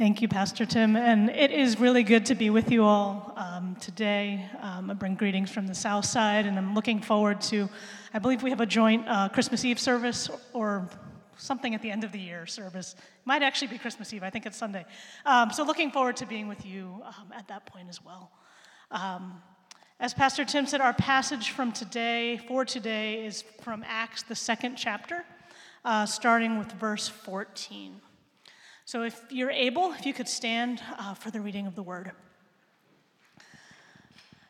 Thank you, Pastor Tim. And it is really good to be with you all um, today. Um, I bring greetings from the South Side, and I'm looking forward to, I believe we have a joint uh, Christmas Eve service or something at the end of the year service. Might actually be Christmas Eve, I think it's Sunday. Um, so looking forward to being with you um, at that point as well. Um, as Pastor Tim said, our passage from today, for today, is from Acts, the second chapter, uh, starting with verse 14. So, if you're able, if you could stand uh, for the reading of the word.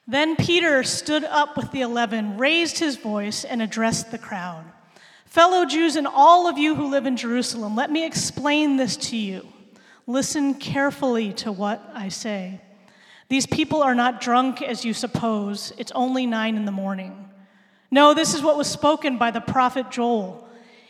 Then Peter stood up with the eleven, raised his voice, and addressed the crowd Fellow Jews, and all of you who live in Jerusalem, let me explain this to you. Listen carefully to what I say. These people are not drunk as you suppose, it's only nine in the morning. No, this is what was spoken by the prophet Joel.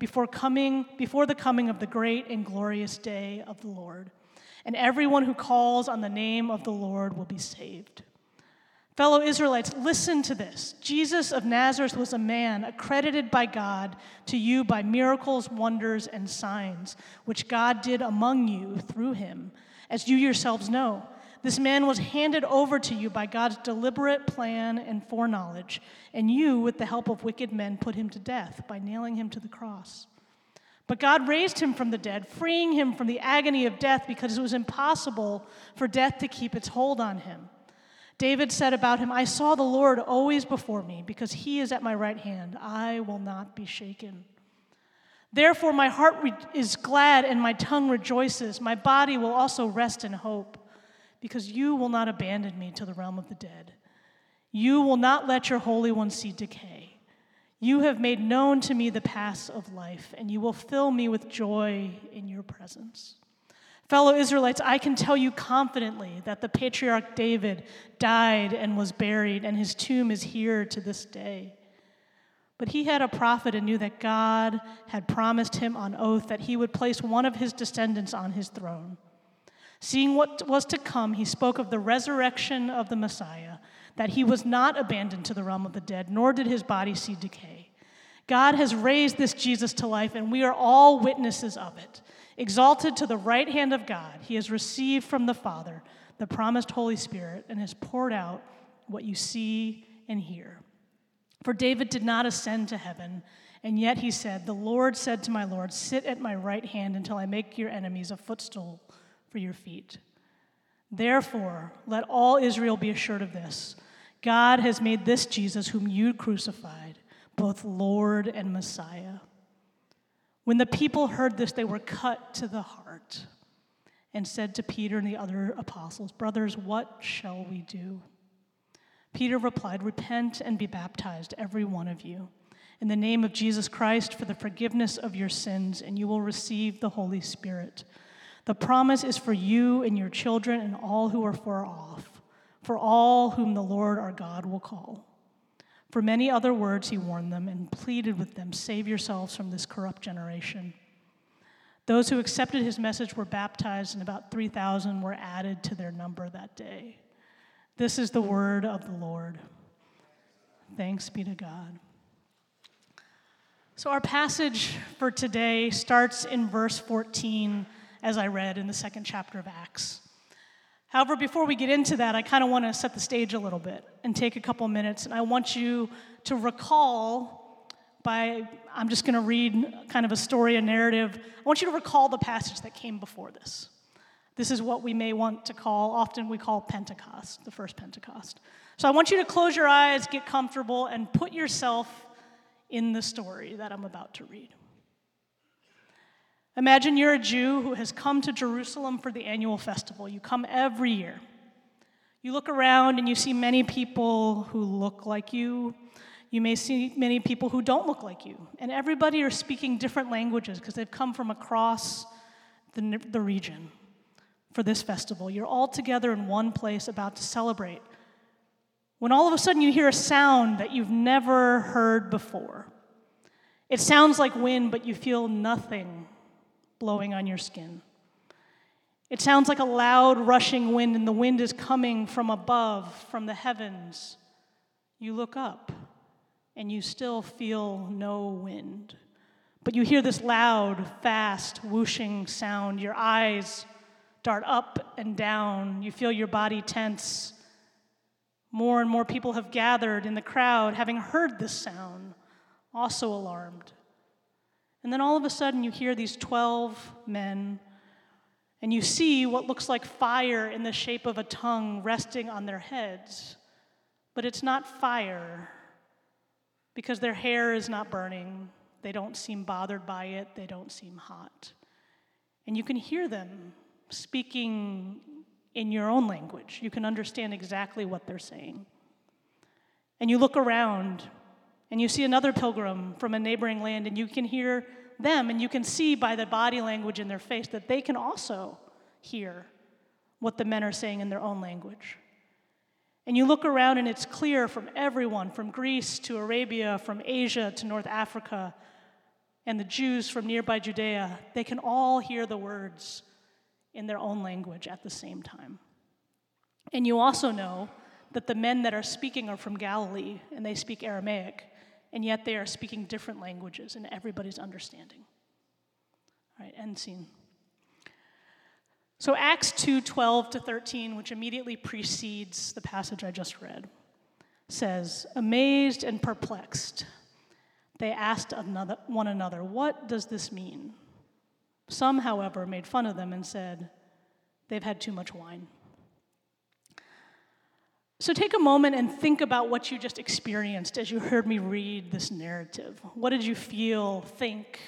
before coming before the coming of the great and glorious day of the Lord. And everyone who calls on the name of the Lord will be saved. Fellow Israelites, listen to this. Jesus of Nazareth was a man accredited by God to you by miracles, wonders, and signs, which God did among you through him, as you yourselves know. This man was handed over to you by God's deliberate plan and foreknowledge, and you, with the help of wicked men, put him to death by nailing him to the cross. But God raised him from the dead, freeing him from the agony of death because it was impossible for death to keep its hold on him. David said about him, I saw the Lord always before me, because he is at my right hand. I will not be shaken. Therefore, my heart re- is glad and my tongue rejoices. My body will also rest in hope because you will not abandon me to the realm of the dead. You will not let your Holy One see decay. You have made known to me the paths of life, and you will fill me with joy in your presence. Fellow Israelites, I can tell you confidently that the patriarch David died and was buried, and his tomb is here to this day. But he had a prophet and knew that God had promised him on oath that he would place one of his descendants on his throne. Seeing what was to come, he spoke of the resurrection of the Messiah, that he was not abandoned to the realm of the dead, nor did his body see decay. God has raised this Jesus to life, and we are all witnesses of it. Exalted to the right hand of God, he has received from the Father the promised Holy Spirit and has poured out what you see and hear. For David did not ascend to heaven, and yet he said, The Lord said to my Lord, Sit at my right hand until I make your enemies a footstool for your feet. Therefore, let all Israel be assured of this God has made this Jesus, whom you crucified, both Lord and Messiah. When the people heard this, they were cut to the heart and said to Peter and the other apostles, Brothers, what shall we do? Peter replied, Repent and be baptized, every one of you, in the name of Jesus Christ for the forgiveness of your sins, and you will receive the Holy Spirit. The promise is for you and your children and all who are far off, for all whom the Lord our God will call. For many other words he warned them and pleaded with them Save yourselves from this corrupt generation. Those who accepted his message were baptized, and about 3,000 were added to their number that day. This is the word of the Lord. Thanks be to God. So, our passage for today starts in verse 14 as I read in the second chapter of Acts. However, before we get into that, I kind of want to set the stage a little bit and take a couple minutes, and I want you to recall by, I'm just going to read kind of a story, a narrative. I want you to recall the passage that came before this. This is what we may want to call, often we call Pentecost, the first Pentecost. So I want you to close your eyes, get comfortable, and put yourself in the story that I'm about to read. Imagine you're a Jew who has come to Jerusalem for the annual festival. You come every year. You look around and you see many people who look like you. You may see many people who don't look like you. And everybody are speaking different languages because they've come from across the, the region. for this festival. You're all together in one place about to celebrate. When all of a sudden you hear a sound that you've never heard before. It sounds like wind, but you feel nothing blowing on your skin. It sounds like a loud rushing wind, and the wind is coming from above, from the heavens. You look up, and you still feel no wind. But you hear this loud, fast, whooshing sound. Your eyes dart up and down. You feel your body tense. More and more people have gathered in the crowd, having heard this sound, also alarmed. And then all of a sudden, you hear these 12 men, and you see what looks like fire in the shape of a tongue resting on their heads. But it's not fire, because their hair is not burning, they don't seem bothered by it, they don't seem hot. And you can hear them speaking in your own language. You can understand exactly what they're saying. And you look around and you see another pilgrim from a neighboring land, and you can hear them, and you can see by the body language in their face that they can also hear what the men are saying in their own language. And you look around, and it's clear from everyone from Greece to Arabia, from Asia to North Africa, and the Jews from nearby Judea, they can all hear the words in their own language at the same time. And you also know that the men that are speaking are from Galilee and they speak Aramaic, and yet they are speaking different languages and everybody's understanding. All right, end scene. So Acts 2 12 to 13, which immediately precedes the passage I just read, says, Amazed and perplexed they asked another, one another, What does this mean? Some, however, made fun of them and said, They've had too much wine. So take a moment and think about what you just experienced as you heard me read this narrative. What did you feel, think,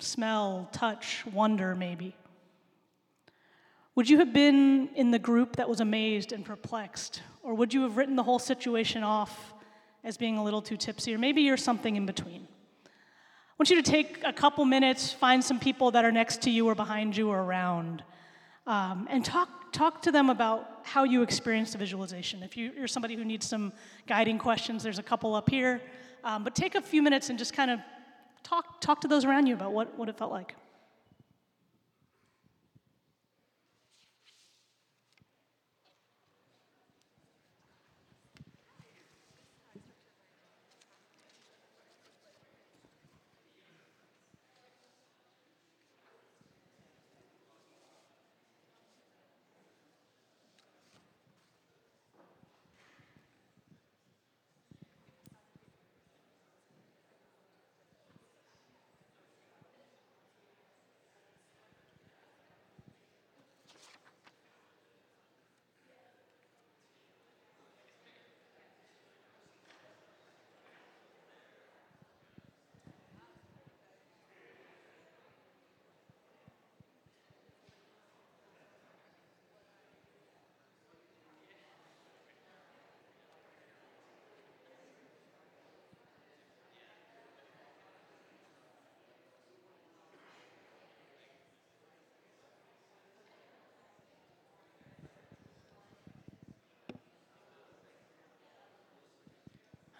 smell, touch, wonder, maybe? Would you have been in the group that was amazed and perplexed? Or would you have written the whole situation off as being a little too tipsy? Or maybe you're something in between. I want you to take a couple minutes, find some people that are next to you or behind you or around, um, and talk, talk to them about how you experienced the visualization. If you, are somebody who needs some guiding questions, there's a couple up here. Um, but take a few minutes and just kind of talk, talk to those around you about what, what it felt like.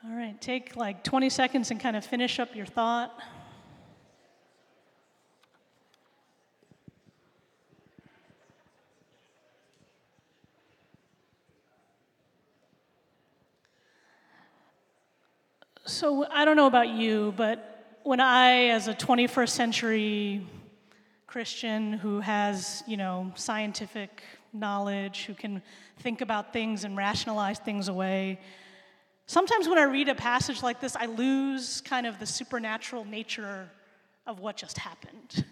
All right, take like 20 seconds and kind of finish up your thought. So, I don't know about you, but when I, as a 21st century Christian who has, you know, scientific knowledge, who can think about things and rationalize things away, Sometimes when I read a passage like this, I lose kind of the supernatural nature of what just happened,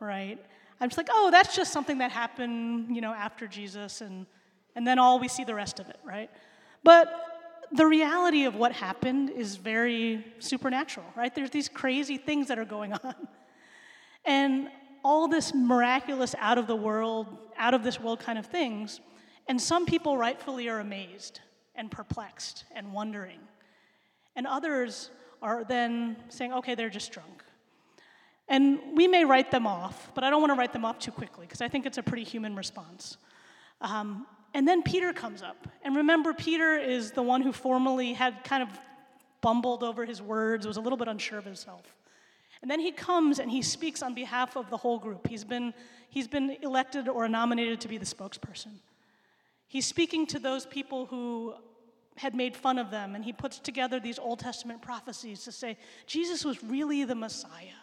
right? I'm just like, oh, that's just something that happened, you know, after Jesus, and, and then all we see the rest of it, right? But the reality of what happened is very supernatural, right? There's these crazy things that are going on. And all this miraculous, out of the world, out of this world kind of things. And some people rightfully are amazed and perplexed and wondering. And others are then saying, okay, they're just drunk. And we may write them off, but I don't want to write them off too quickly because I think it's a pretty human response. Um, and then Peter comes up. And remember, Peter is the one who formerly had kind of bumbled over his words, was a little bit unsure of himself. And then he comes and he speaks on behalf of the whole group. He's been, he's been elected or nominated to be the spokesperson. He's speaking to those people who had made fun of them, and he puts together these Old Testament prophecies to say Jesus was really the Messiah.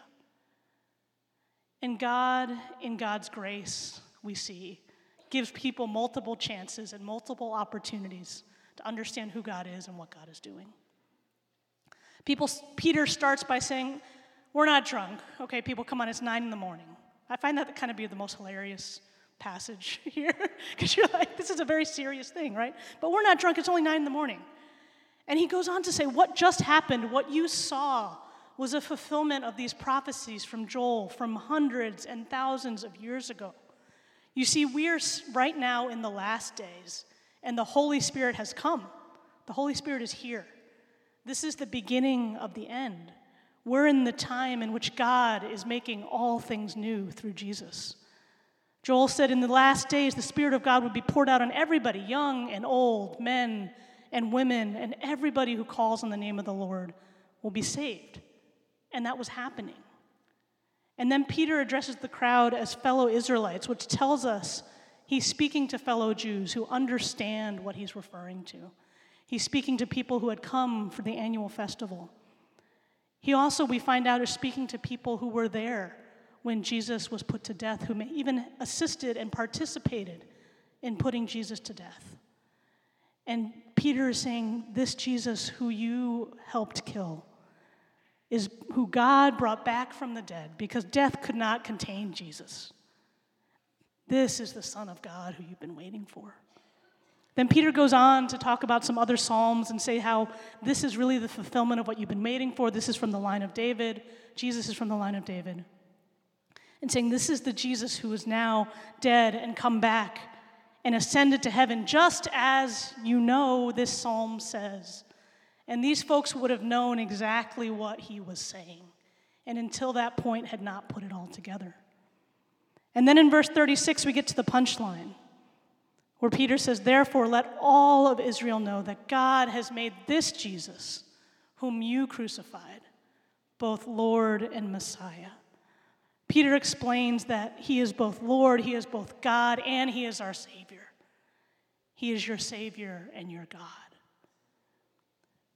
And God, in God's grace, we see, gives people multiple chances and multiple opportunities to understand who God is and what God is doing. People, Peter starts by saying, We're not drunk. Okay, people, come on, it's nine in the morning. I find that kind of be the most hilarious passage here because you're like, this is a very serious thing, right? But we're not drunk, it's only nine in the morning. And he goes on to say, What just happened, what you saw, was a fulfillment of these prophecies from Joel from hundreds and thousands of years ago. You see, we are right now in the last days, and the Holy Spirit has come. The Holy Spirit is here. This is the beginning of the end. We're in the time in which God is making all things new through Jesus. Joel said, In the last days, the Spirit of God would be poured out on everybody, young and old, men and women, and everybody who calls on the name of the Lord will be saved. And that was happening. And then Peter addresses the crowd as fellow Israelites, which tells us he's speaking to fellow Jews who understand what he's referring to. He's speaking to people who had come for the annual festival. He also, we find out, is speaking to people who were there when Jesus was put to death, who even assisted and participated in putting Jesus to death. And Peter is saying, This Jesus who you helped kill is who God brought back from the dead because death could not contain Jesus. This is the Son of God who you've been waiting for. Then Peter goes on to talk about some other Psalms and say how this is really the fulfillment of what you've been waiting for. This is from the line of David. Jesus is from the line of David. And saying, This is the Jesus who is now dead and come back and ascended to heaven, just as you know this psalm says. And these folks would have known exactly what he was saying, and until that point had not put it all together. And then in verse 36, we get to the punchline, where Peter says, Therefore, let all of Israel know that God has made this Jesus, whom you crucified, both Lord and Messiah. Peter explains that he is both Lord, he is both God, and he is our Savior. He is your Savior and your God.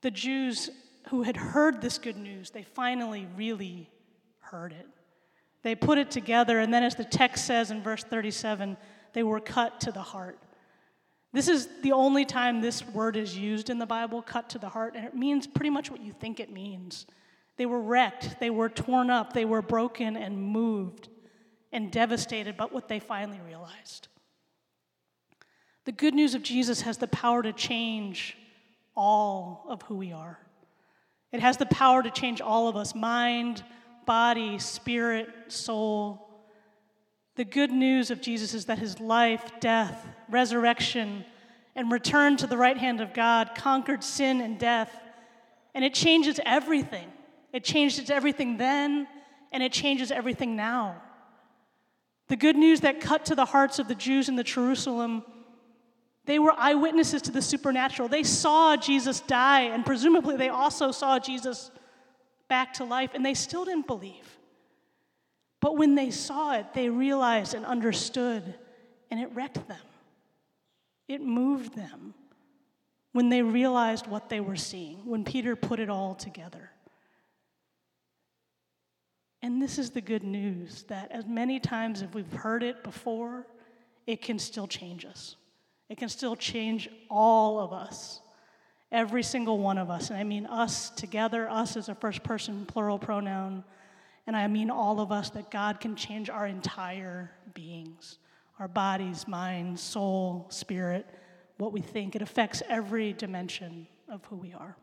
The Jews who had heard this good news, they finally really heard it. They put it together, and then, as the text says in verse 37, they were cut to the heart. This is the only time this word is used in the Bible, cut to the heart, and it means pretty much what you think it means. They were wrecked, they were torn up, they were broken and moved and devastated, but what they finally realized. The good news of Jesus has the power to change all of who we are. It has the power to change all of us mind, body, spirit, soul. The good news of Jesus is that his life, death, resurrection, and return to the right hand of God conquered sin and death. And it changes everything. It changed everything then, and it changes everything now. The good news that cut to the hearts of the Jews in the Jerusalem they were eyewitnesses to the supernatural. They saw Jesus die, and presumably they also saw Jesus back to life, and they still didn't believe. But when they saw it, they realized and understood, and it wrecked them. It moved them when they realized what they were seeing, when Peter put it all together. And this is the good news that as many times as we've heard it before, it can still change us. It can still change all of us, every single one of us. And I mean us together, us as a first person plural pronoun. And I mean all of us, that God can change our entire beings our bodies, mind, soul, spirit, what we think. It affects every dimension of who we are.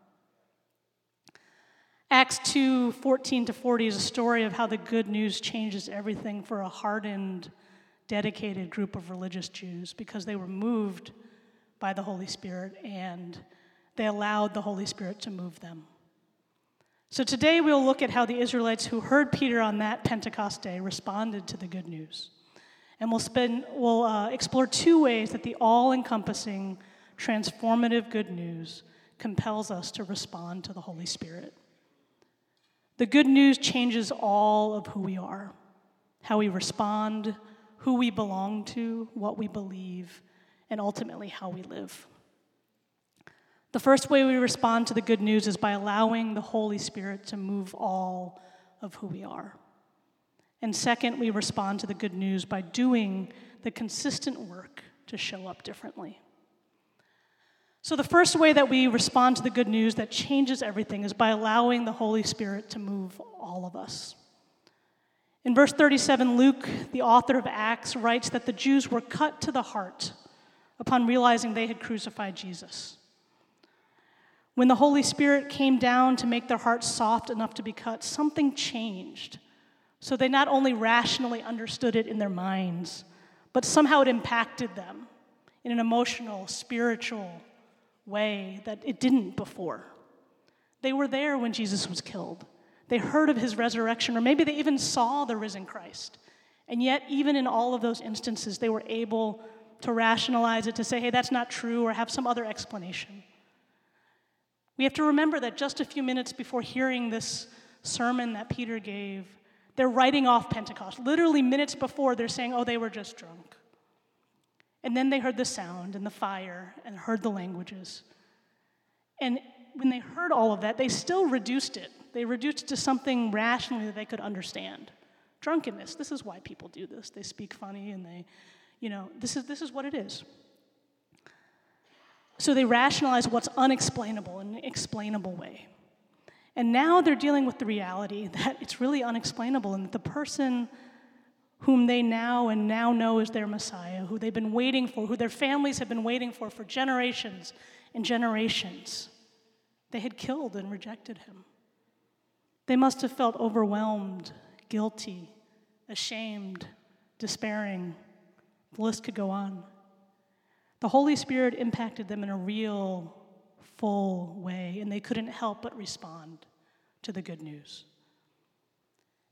Acts 2 14 to 40 is a story of how the good news changes everything for a hardened, dedicated group of religious Jews because they were moved by the Holy Spirit and they allowed the Holy Spirit to move them. So today we'll look at how the Israelites who heard Peter on that Pentecost day responded to the good news. And we'll, spend, we'll uh, explore two ways that the all encompassing, transformative good news compels us to respond to the Holy Spirit. The good news changes all of who we are, how we respond, who we belong to, what we believe, and ultimately how we live. The first way we respond to the good news is by allowing the Holy Spirit to move all of who we are. And second, we respond to the good news by doing the consistent work to show up differently. So, the first way that we respond to the good news that changes everything is by allowing the Holy Spirit to move all of us. In verse 37, Luke, the author of Acts, writes that the Jews were cut to the heart upon realizing they had crucified Jesus. When the Holy Spirit came down to make their hearts soft enough to be cut, something changed. So they not only rationally understood it in their minds, but somehow it impacted them in an emotional, spiritual way that it didn't before. They were there when Jesus was killed. They heard of his resurrection, or maybe they even saw the risen Christ. And yet, even in all of those instances, they were able to rationalize it, to say, hey, that's not true, or have some other explanation. We have to remember that just a few minutes before hearing this sermon that Peter gave, they're writing off Pentecost. Literally, minutes before, they're saying, oh, they were just drunk. And then they heard the sound and the fire and heard the languages. And when they heard all of that, they still reduced it. They reduced it to something rationally that they could understand. Drunkenness, this is why people do this. They speak funny and they, you know, this is, this is what it is. So they rationalize what's unexplainable in an explainable way. And now they're dealing with the reality that it's really unexplainable and that the person whom they now and now know is their Messiah, who they've been waiting for, who their families have been waiting for for generations and generations, they had killed and rejected him. They must have felt overwhelmed, guilty, ashamed, despairing. The list could go on. The Holy Spirit impacted them in a real, full way, and they couldn't help but respond to the good news.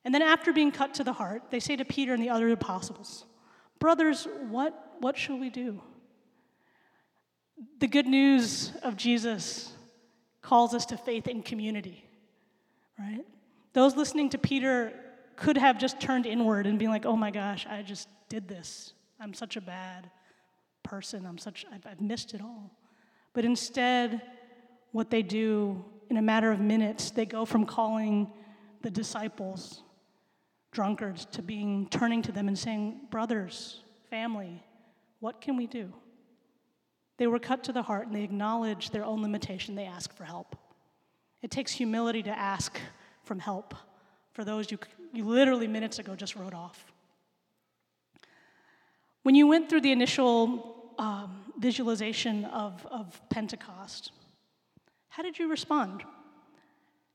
And then, after being cut to the heart, they say to Peter and the other apostles, Brothers, what, what shall we do? The good news of Jesus calls us to faith in community, right? Those listening to Peter could have just turned inward and been like, oh my gosh, I just did this. I'm such a bad person. I'm such, I've, I've missed it all. But instead, what they do in a matter of minutes, they go from calling the disciples drunkards to being turning to them and saying, Brothers, family, what can we do? They were cut to the heart and they acknowledged their own limitation. They asked for help. It takes humility to ask from help for those you, you literally minutes ago just wrote off. When you went through the initial um, visualization of, of Pentecost, how did you respond?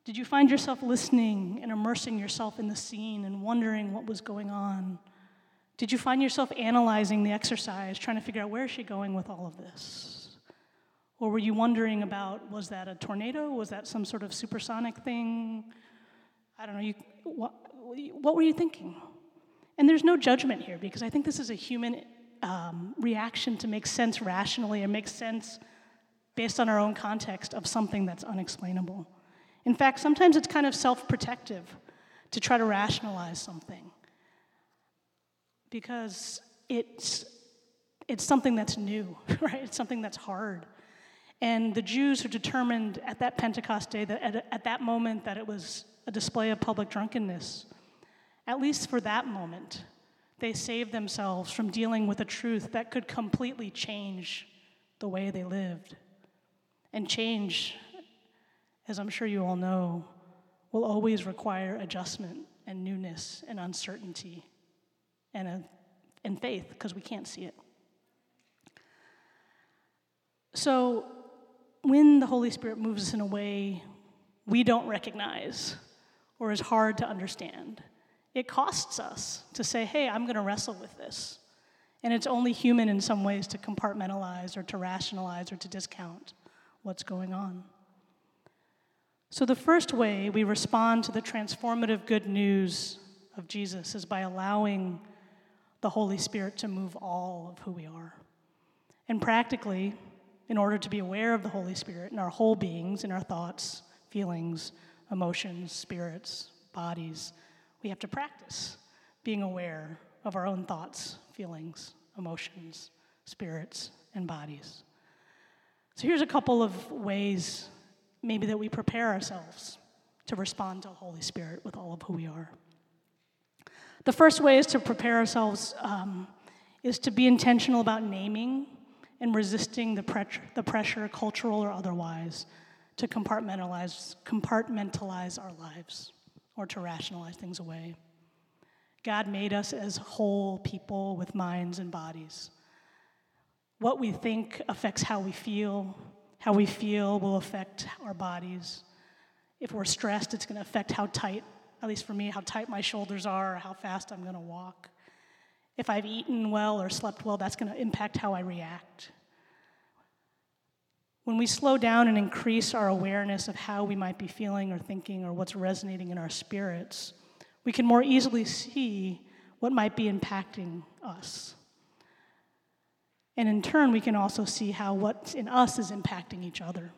Did you find yourself listening and immersing yourself in the scene and wondering what was going on? Did you find yourself analyzing the exercise, trying to figure out where is she going with all of this? Or were you wondering about was that a tornado? Was that some sort of supersonic thing? I don't know. You, what, what were you thinking? And there's no judgment here because I think this is a human um, reaction to make sense rationally and make sense based on our own context of something that's unexplainable. In fact, sometimes it's kind of self protective to try to rationalize something because it's, it's something that's new, right? It's something that's hard. And the Jews are determined at that Pentecost day, that at, at that moment, that it was a display of public drunkenness. At least for that moment, they saved themselves from dealing with a truth that could completely change the way they lived. And change, as I'm sure you all know, will always require adjustment and newness and uncertainty and, a, and faith because we can't see it. So, when the Holy Spirit moves us in a way we don't recognize or is hard to understand, it costs us to say, hey, I'm going to wrestle with this. And it's only human in some ways to compartmentalize or to rationalize or to discount what's going on. So, the first way we respond to the transformative good news of Jesus is by allowing the Holy Spirit to move all of who we are. And practically, in order to be aware of the Holy Spirit in our whole beings, in our thoughts, feelings, emotions, spirits, bodies, we have to practice being aware of our own thoughts, feelings, emotions, spirits, and bodies. So here's a couple of ways maybe that we prepare ourselves to respond to the Holy Spirit with all of who we are. The first way is to prepare ourselves um, is to be intentional about naming and resisting the, pre- the pressure, cultural or otherwise, to compartmentalize, compartmentalize our lives or to rationalize things away. God made us as whole people with minds and bodies. What we think affects how we feel, how we feel will affect our bodies. If we're stressed, it's going to affect how tight, at least for me, how tight my shoulders are or how fast I'm going to walk. If I've eaten well or slept well, that's going to impact how I react. When we slow down and increase our awareness of how we might be feeling or thinking or what's resonating in our spirits, we can more easily see what might be impacting us. And in turn, we can also see how what's in us is impacting each other.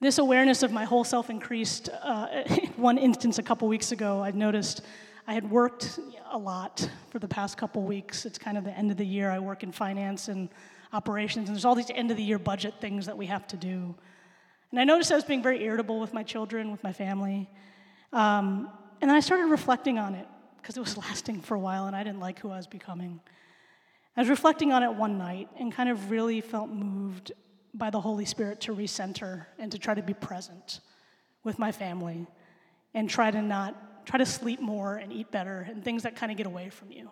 This awareness of my whole self increased. Uh, one instance, a couple weeks ago, I noticed I had worked a lot for the past couple weeks. It's kind of the end of the year. I work in finance and operations, and there's all these end of the year budget things that we have to do. And I noticed I was being very irritable with my children, with my family. Um, and then I started reflecting on it because it was lasting for a while and I didn't like who I was becoming. I was reflecting on it one night and kind of really felt moved by the Holy Spirit to recenter and to try to be present with my family and try to not, try to sleep more and eat better and things that kind of get away from you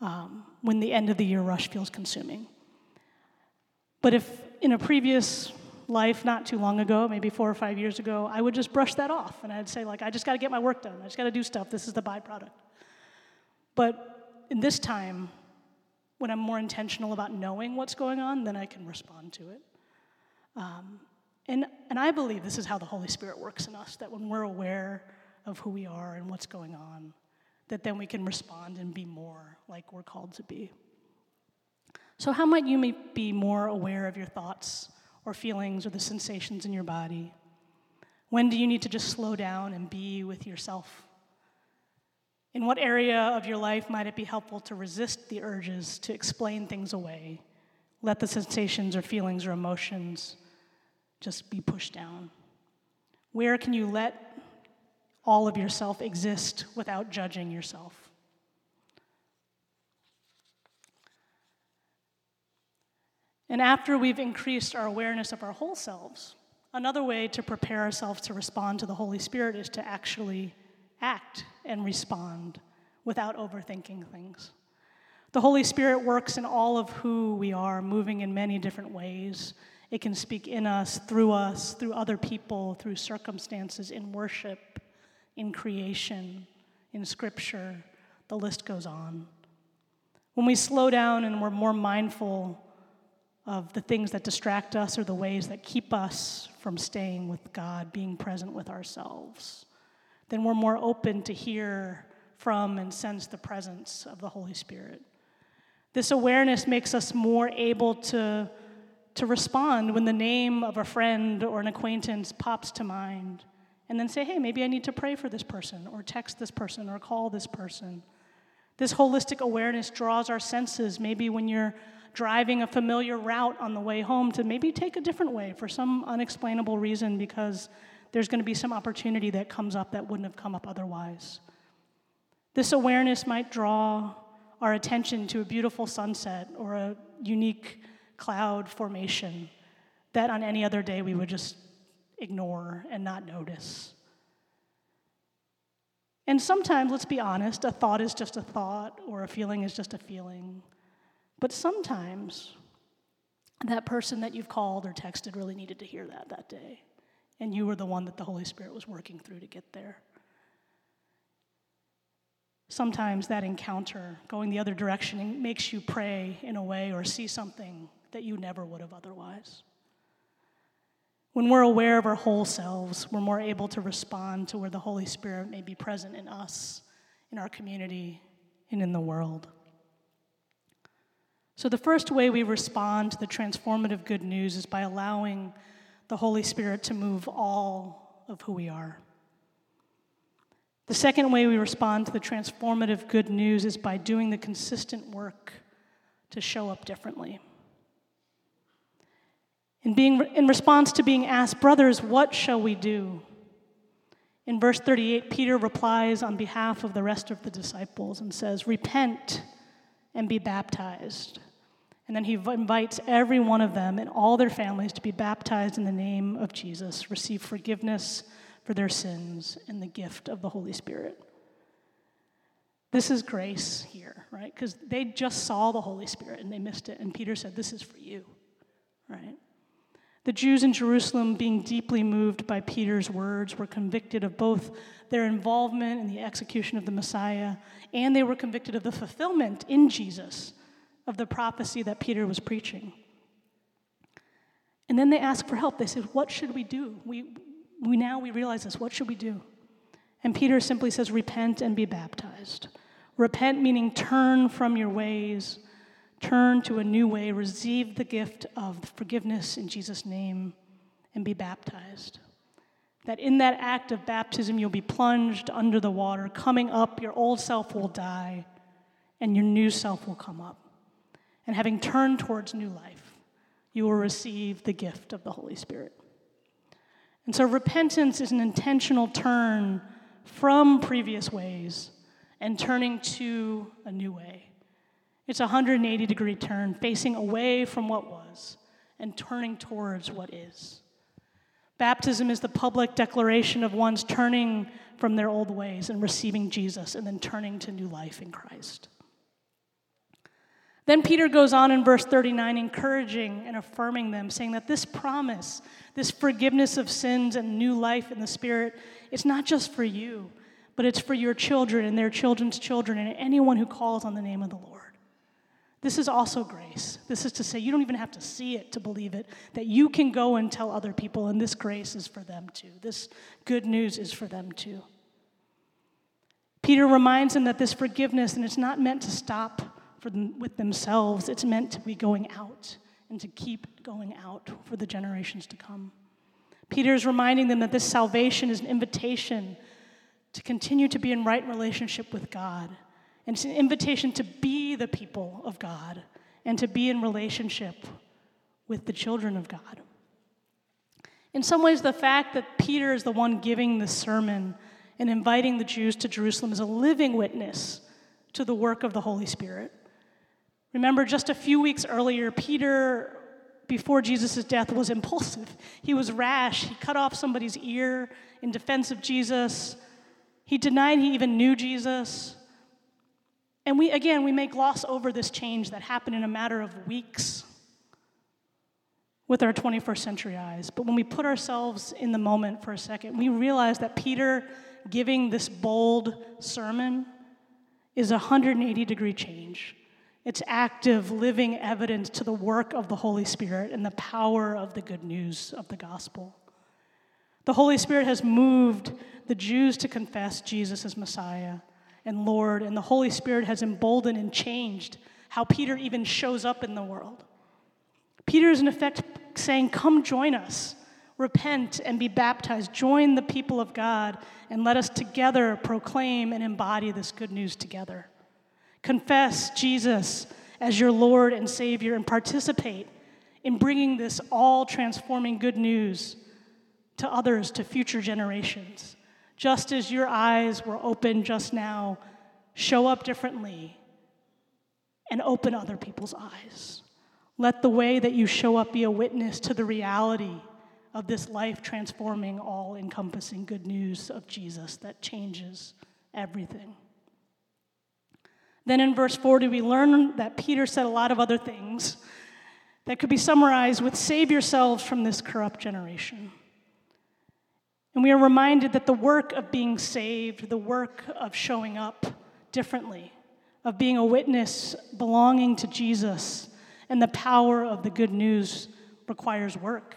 um, when the end of the year rush feels consuming. But if in a previous life not too long ago, maybe four or five years ago, I would just brush that off and I'd say, like, I just got to get my work done. I just got to do stuff. This is the byproduct. But in this time, when I'm more intentional about knowing what's going on, then I can respond to it. Um, and, and I believe this is how the Holy Spirit works in us that when we're aware of who we are and what's going on, that then we can respond and be more like we're called to be. So, how might you be more aware of your thoughts or feelings or the sensations in your body? When do you need to just slow down and be with yourself? In what area of your life might it be helpful to resist the urges to explain things away? Let the sensations or feelings or emotions just be pushed down. Where can you let all of yourself exist without judging yourself? And after we've increased our awareness of our whole selves, another way to prepare ourselves to respond to the Holy Spirit is to actually act and respond without overthinking things. The Holy Spirit works in all of who we are, moving in many different ways. It can speak in us, through us, through other people, through circumstances, in worship, in creation, in scripture. The list goes on. When we slow down and we're more mindful of the things that distract us or the ways that keep us from staying with God, being present with ourselves, then we're more open to hear from and sense the presence of the Holy Spirit. This awareness makes us more able to, to respond when the name of a friend or an acquaintance pops to mind, and then say, hey, maybe I need to pray for this person, or text this person, or call this person. This holistic awareness draws our senses, maybe when you're driving a familiar route on the way home, to maybe take a different way for some unexplainable reason because there's going to be some opportunity that comes up that wouldn't have come up otherwise. This awareness might draw our attention to a beautiful sunset or a unique cloud formation that on any other day we would just ignore and not notice. And sometimes, let's be honest, a thought is just a thought or a feeling is just a feeling. But sometimes that person that you've called or texted really needed to hear that that day and you were the one that the Holy Spirit was working through to get there. Sometimes that encounter, going the other direction, makes you pray in a way or see something that you never would have otherwise. When we're aware of our whole selves, we're more able to respond to where the Holy Spirit may be present in us, in our community, and in the world. So, the first way we respond to the transformative good news is by allowing the Holy Spirit to move all of who we are. The second way we respond to the transformative good news is by doing the consistent work to show up differently. In, being, in response to being asked, Brothers, what shall we do? In verse 38, Peter replies on behalf of the rest of the disciples and says, Repent and be baptized. And then he invites every one of them and all their families to be baptized in the name of Jesus, receive forgiveness for their sins and the gift of the Holy Spirit. This is grace here, right? Because they just saw the Holy Spirit and they missed it. And Peter said, This is for you, right? The Jews in Jerusalem, being deeply moved by Peter's words, were convicted of both their involvement in the execution of the Messiah and they were convicted of the fulfillment in Jesus of the prophecy that Peter was preaching. And then they ask for help. They said, What should we do? We, we now we realize this. What should we do? And Peter simply says, Repent and be baptized. Repent meaning turn from your ways, turn to a new way, receive the gift of forgiveness in Jesus' name, and be baptized. That in that act of baptism, you'll be plunged under the water. Coming up, your old self will die, and your new self will come up. And having turned towards new life, you will receive the gift of the Holy Spirit. And so repentance is an intentional turn from previous ways and turning to a new way. It's a 180 degree turn, facing away from what was and turning towards what is. Baptism is the public declaration of one's turning from their old ways and receiving Jesus and then turning to new life in Christ. Then Peter goes on in verse 39, encouraging and affirming them, saying that this promise, this forgiveness of sins and new life in the Spirit, it's not just for you, but it's for your children and their children's children and anyone who calls on the name of the Lord. This is also grace. This is to say, you don't even have to see it to believe it, that you can go and tell other people, and this grace is for them too. This good news is for them too. Peter reminds them that this forgiveness, and it's not meant to stop for them, with themselves, it's meant to be going out and to keep going out for the generations to come. Peter is reminding them that this salvation is an invitation to continue to be in right relationship with God. And it's an invitation to be the people of God and to be in relationship with the children of God. In some ways, the fact that Peter is the one giving the sermon and inviting the Jews to Jerusalem is a living witness to the work of the Holy Spirit. Remember, just a few weeks earlier, Peter, before Jesus' death, was impulsive. He was rash. He cut off somebody's ear in defense of Jesus. He denied he even knew Jesus. And we, again, we may gloss over this change that happened in a matter of weeks with our 21st century eyes. But when we put ourselves in the moment for a second, we realize that Peter giving this bold sermon is a 180 degree change. It's active, living evidence to the work of the Holy Spirit and the power of the good news of the gospel. The Holy Spirit has moved the Jews to confess Jesus as Messiah and Lord, and the Holy Spirit has emboldened and changed how Peter even shows up in the world. Peter is, in effect, saying, Come join us, repent, and be baptized. Join the people of God, and let us together proclaim and embody this good news together. Confess Jesus as your Lord and Savior and participate in bringing this all transforming good news to others, to future generations. Just as your eyes were open just now, show up differently and open other people's eyes. Let the way that you show up be a witness to the reality of this life transforming, all encompassing good news of Jesus that changes everything. Then in verse 40, we learn that Peter said a lot of other things that could be summarized with save yourselves from this corrupt generation. And we are reminded that the work of being saved, the work of showing up differently, of being a witness belonging to Jesus, and the power of the good news requires work.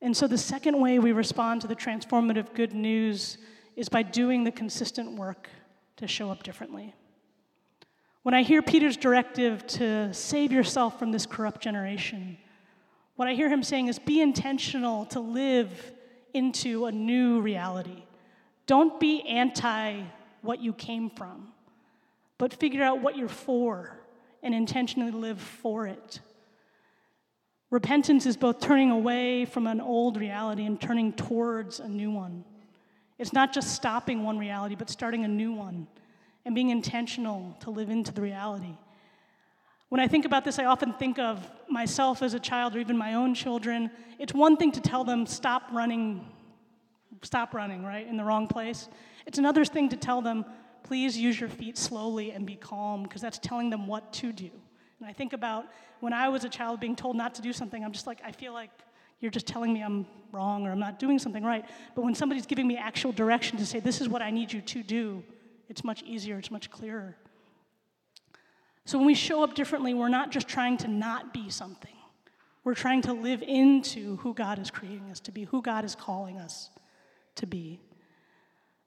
And so the second way we respond to the transformative good news is by doing the consistent work to show up differently. When I hear Peter's directive to save yourself from this corrupt generation, what I hear him saying is be intentional to live into a new reality. Don't be anti what you came from, but figure out what you're for and intentionally live for it. Repentance is both turning away from an old reality and turning towards a new one. It's not just stopping one reality, but starting a new one and being intentional to live into the reality. When I think about this, I often think of myself as a child or even my own children. It's one thing to tell them, stop running, stop running, right, in the wrong place. It's another thing to tell them, please use your feet slowly and be calm, because that's telling them what to do. And I think about when I was a child being told not to do something, I'm just like, I feel like you're just telling me I'm wrong or I'm not doing something right. But when somebody's giving me actual direction to say, this is what I need you to do, it's much easier, it's much clearer. So when we show up differently, we're not just trying to not be something. We're trying to live into who God is creating us to be, who God is calling us to be.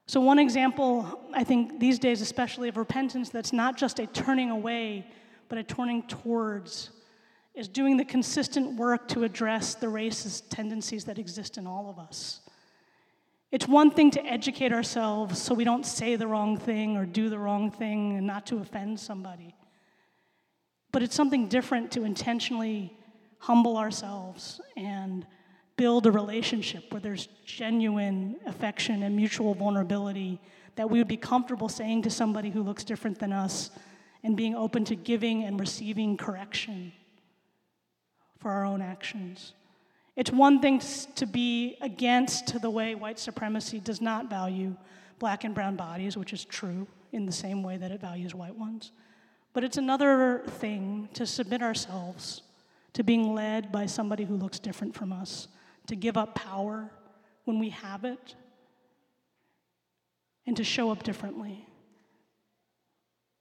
So, one example, I think these days, especially of repentance that's not just a turning away, but a turning towards, is doing the consistent work to address the racist tendencies that exist in all of us. It's one thing to educate ourselves so we don't say the wrong thing or do the wrong thing and not to offend somebody. But it's something different to intentionally humble ourselves and build a relationship where there's genuine affection and mutual vulnerability that we would be comfortable saying to somebody who looks different than us and being open to giving and receiving correction for our own actions. It's one thing to be against the way white supremacy does not value black and brown bodies, which is true in the same way that it values white ones. But it's another thing to submit ourselves to being led by somebody who looks different from us to give up power when we have it, and to show up differently.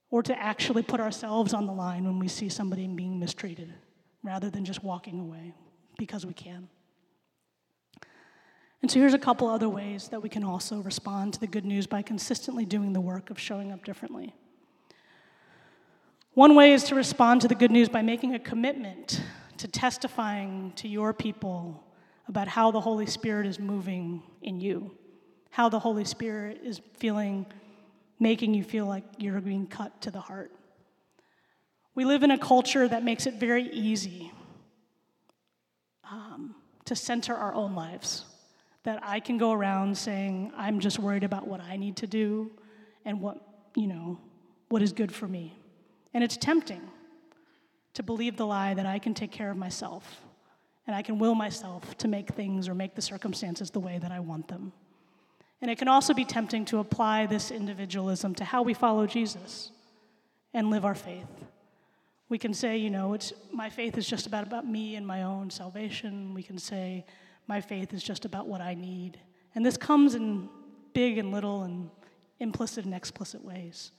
Or to actually put ourselves on the line when we see somebody being mistreated, rather than just walking away because we can. And so here's a couple other ways that we can also respond to the good news by consistently doing the work of showing up differently. One way is to respond to the good news by making a commitment to testifying to your people about how the Holy Spirit is moving in you, how the Holy Spirit is feeling, making you feel like you're being cut to the heart. We live in a culture that makes it very easy um, to center our own lives. That I can go around saying, I'm just worried about what I need to do and what, you know, what is good for me. And it's tempting to believe the lie that I can take care of myself and I can will myself to make things or make the circumstances the way that I want them. And it can also be tempting to apply this individualism to how we follow Jesus and live our faith. We can say, you know, it's, my faith is just about, about me and my own salvation. We can say, my faith is just about what I need. And this comes in big and little and implicit and explicit ways.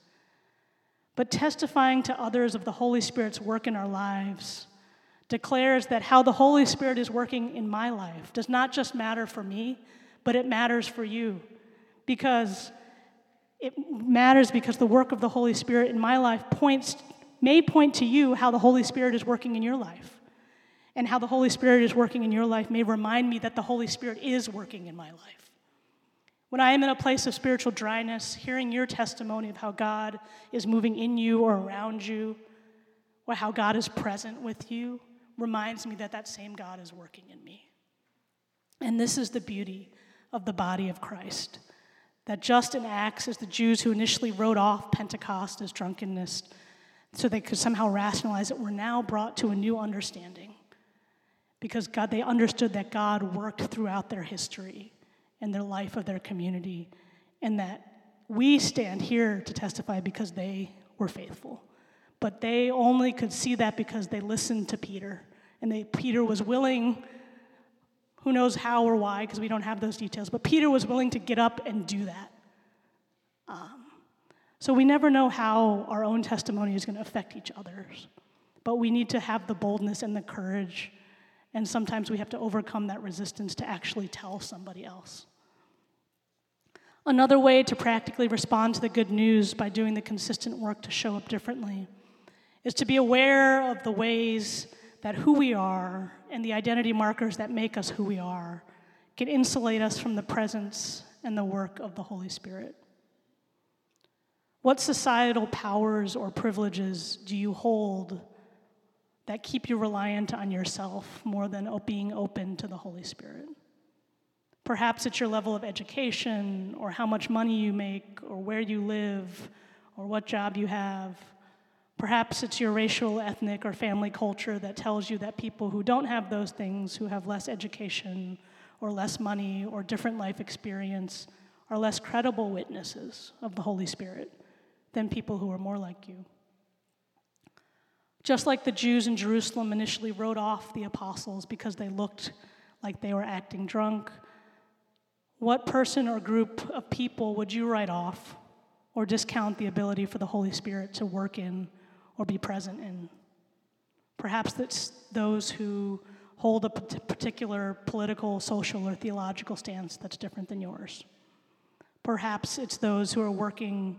But testifying to others of the Holy Spirit's work in our lives declares that how the Holy Spirit is working in my life does not just matter for me, but it matters for you. Because it matters because the work of the Holy Spirit in my life points, may point to you how the Holy Spirit is working in your life. And how the Holy Spirit is working in your life may remind me that the Holy Spirit is working in my life. When I am in a place of spiritual dryness, hearing your testimony of how God is moving in you or around you, or how God is present with you, reminds me that that same God is working in me. And this is the beauty of the body of Christ. That just in Acts, as the Jews who initially wrote off Pentecost as drunkenness, so they could somehow rationalize it, were now brought to a new understanding. Because God, they understood that God worked throughout their history and their life of their community, and that we stand here to testify because they were faithful. But they only could see that because they listened to Peter and they, Peter was willing, who knows how or why, because we don't have those details, but Peter was willing to get up and do that. Um, so we never know how our own testimony is going to affect each other's, but we need to have the boldness and the courage And sometimes we have to overcome that resistance to actually tell somebody else. Another way to practically respond to the good news by doing the consistent work to show up differently is to be aware of the ways that who we are and the identity markers that make us who we are can insulate us from the presence and the work of the Holy Spirit. What societal powers or privileges do you hold that keep you reliant on yourself more than being open to the Holy Spirit? Perhaps it's your level of education, or how much money you make, or where you live, or what job you have. Perhaps it's your racial, ethnic, or family culture that tells you that people who don't have those things, who have less education, or less money, or different life experience, are less credible witnesses of the Holy Spirit than people who are more like you. Just like the Jews in Jerusalem initially wrote off the apostles because they looked like they were acting drunk, what person or group of people would you write off or discount the ability for the Holy Spirit to work in or be present in? Perhaps it's those who hold a particular political, social, or theological stance that's different than yours. Perhaps it's those who are working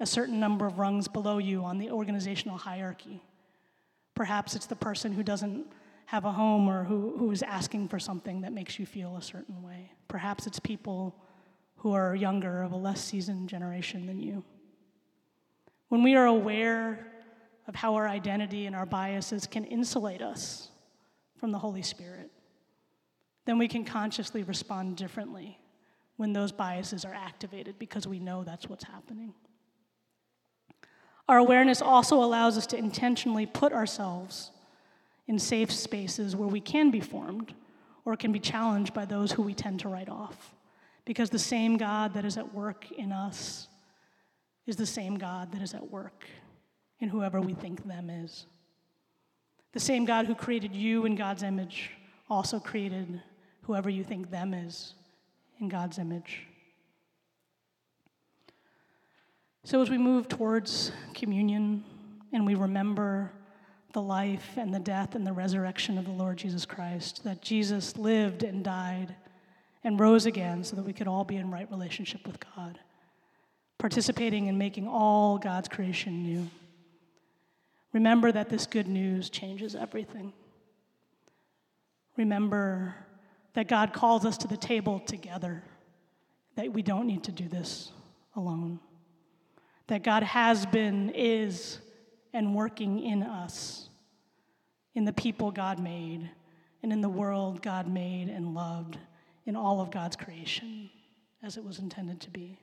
a certain number of rungs below you on the organizational hierarchy. Perhaps it's the person who doesn't have a home or who, who is asking for something that makes you feel a certain way. Perhaps it's people who are younger, of a less seasoned generation than you. When we are aware of how our identity and our biases can insulate us from the Holy Spirit, then we can consciously respond differently when those biases are activated because we know that's what's happening. Our awareness also allows us to intentionally put ourselves in safe spaces where we can be formed or can be challenged by those who we tend to write off. Because the same God that is at work in us is the same God that is at work in whoever we think them is. The same God who created you in God's image also created whoever you think them is in God's image. So, as we move towards communion and we remember the life and the death and the resurrection of the Lord Jesus Christ, that Jesus lived and died and rose again so that we could all be in right relationship with God, participating in making all God's creation new. Remember that this good news changes everything. Remember that God calls us to the table together, that we don't need to do this alone that God has been, is, and working in us, in the people God made, and in the world God made and loved, in all of God's creation as it was intended to be.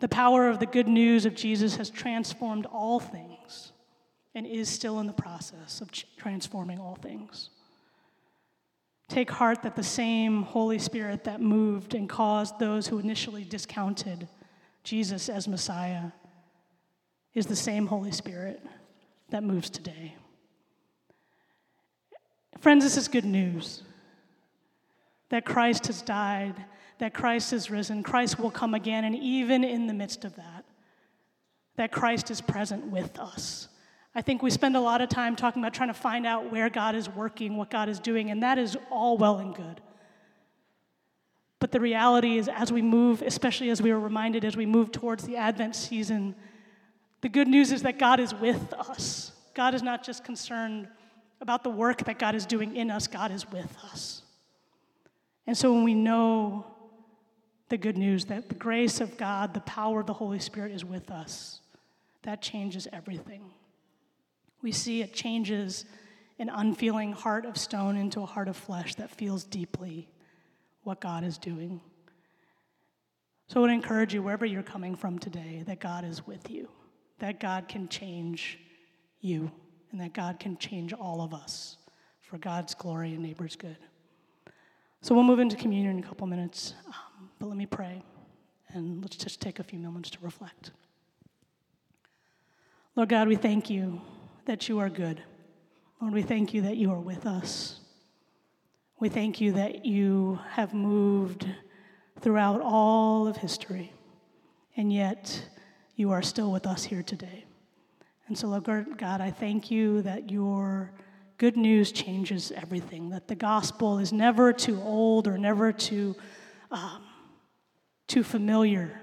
The power of the good news of Jesus has transformed all things and is still in the process of transforming all things. Take heart that the same Holy Spirit that moved and caused those who initially discounted Jesus as Messiah is the same Holy Spirit that moves today. Friends, this is good news that Christ has died, that Christ has risen, Christ will come again, and even in the midst of that, that Christ is present with us. I think we spend a lot of time talking about trying to find out where God is working, what God is doing, and that is all well and good. But the reality is, as we move, especially as we were reminded as we move towards the Advent season, the good news is that God is with us. God is not just concerned about the work that God is doing in us, God is with us. And so when we know the good news that the grace of God, the power of the Holy Spirit is with us, that changes everything. We see it changes an unfeeling heart of stone into a heart of flesh that feels deeply what God is doing. So I would encourage you, wherever you're coming from today, that God is with you, that God can change you, and that God can change all of us for God's glory and neighbor's good. So we'll move into communion in a couple minutes, um, but let me pray, and let's just take a few moments to reflect. Lord God, we thank you that you are good. Lord, we thank you that you are with us. We thank you that you have moved throughout all of history, and yet you are still with us here today. And so, Lord God, I thank you that your good news changes everything, that the gospel is never too old or never too, um, too familiar,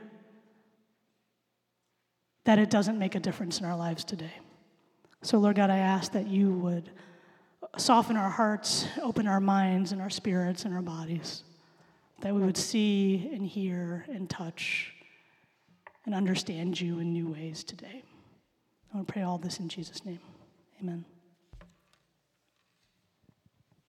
that it doesn't make a difference in our lives today. So, Lord God, I ask that you would soften our hearts, open our minds and our spirits and our bodies, that we would see and hear and touch and understand you in new ways today. I want to pray all this in Jesus' name. Amen.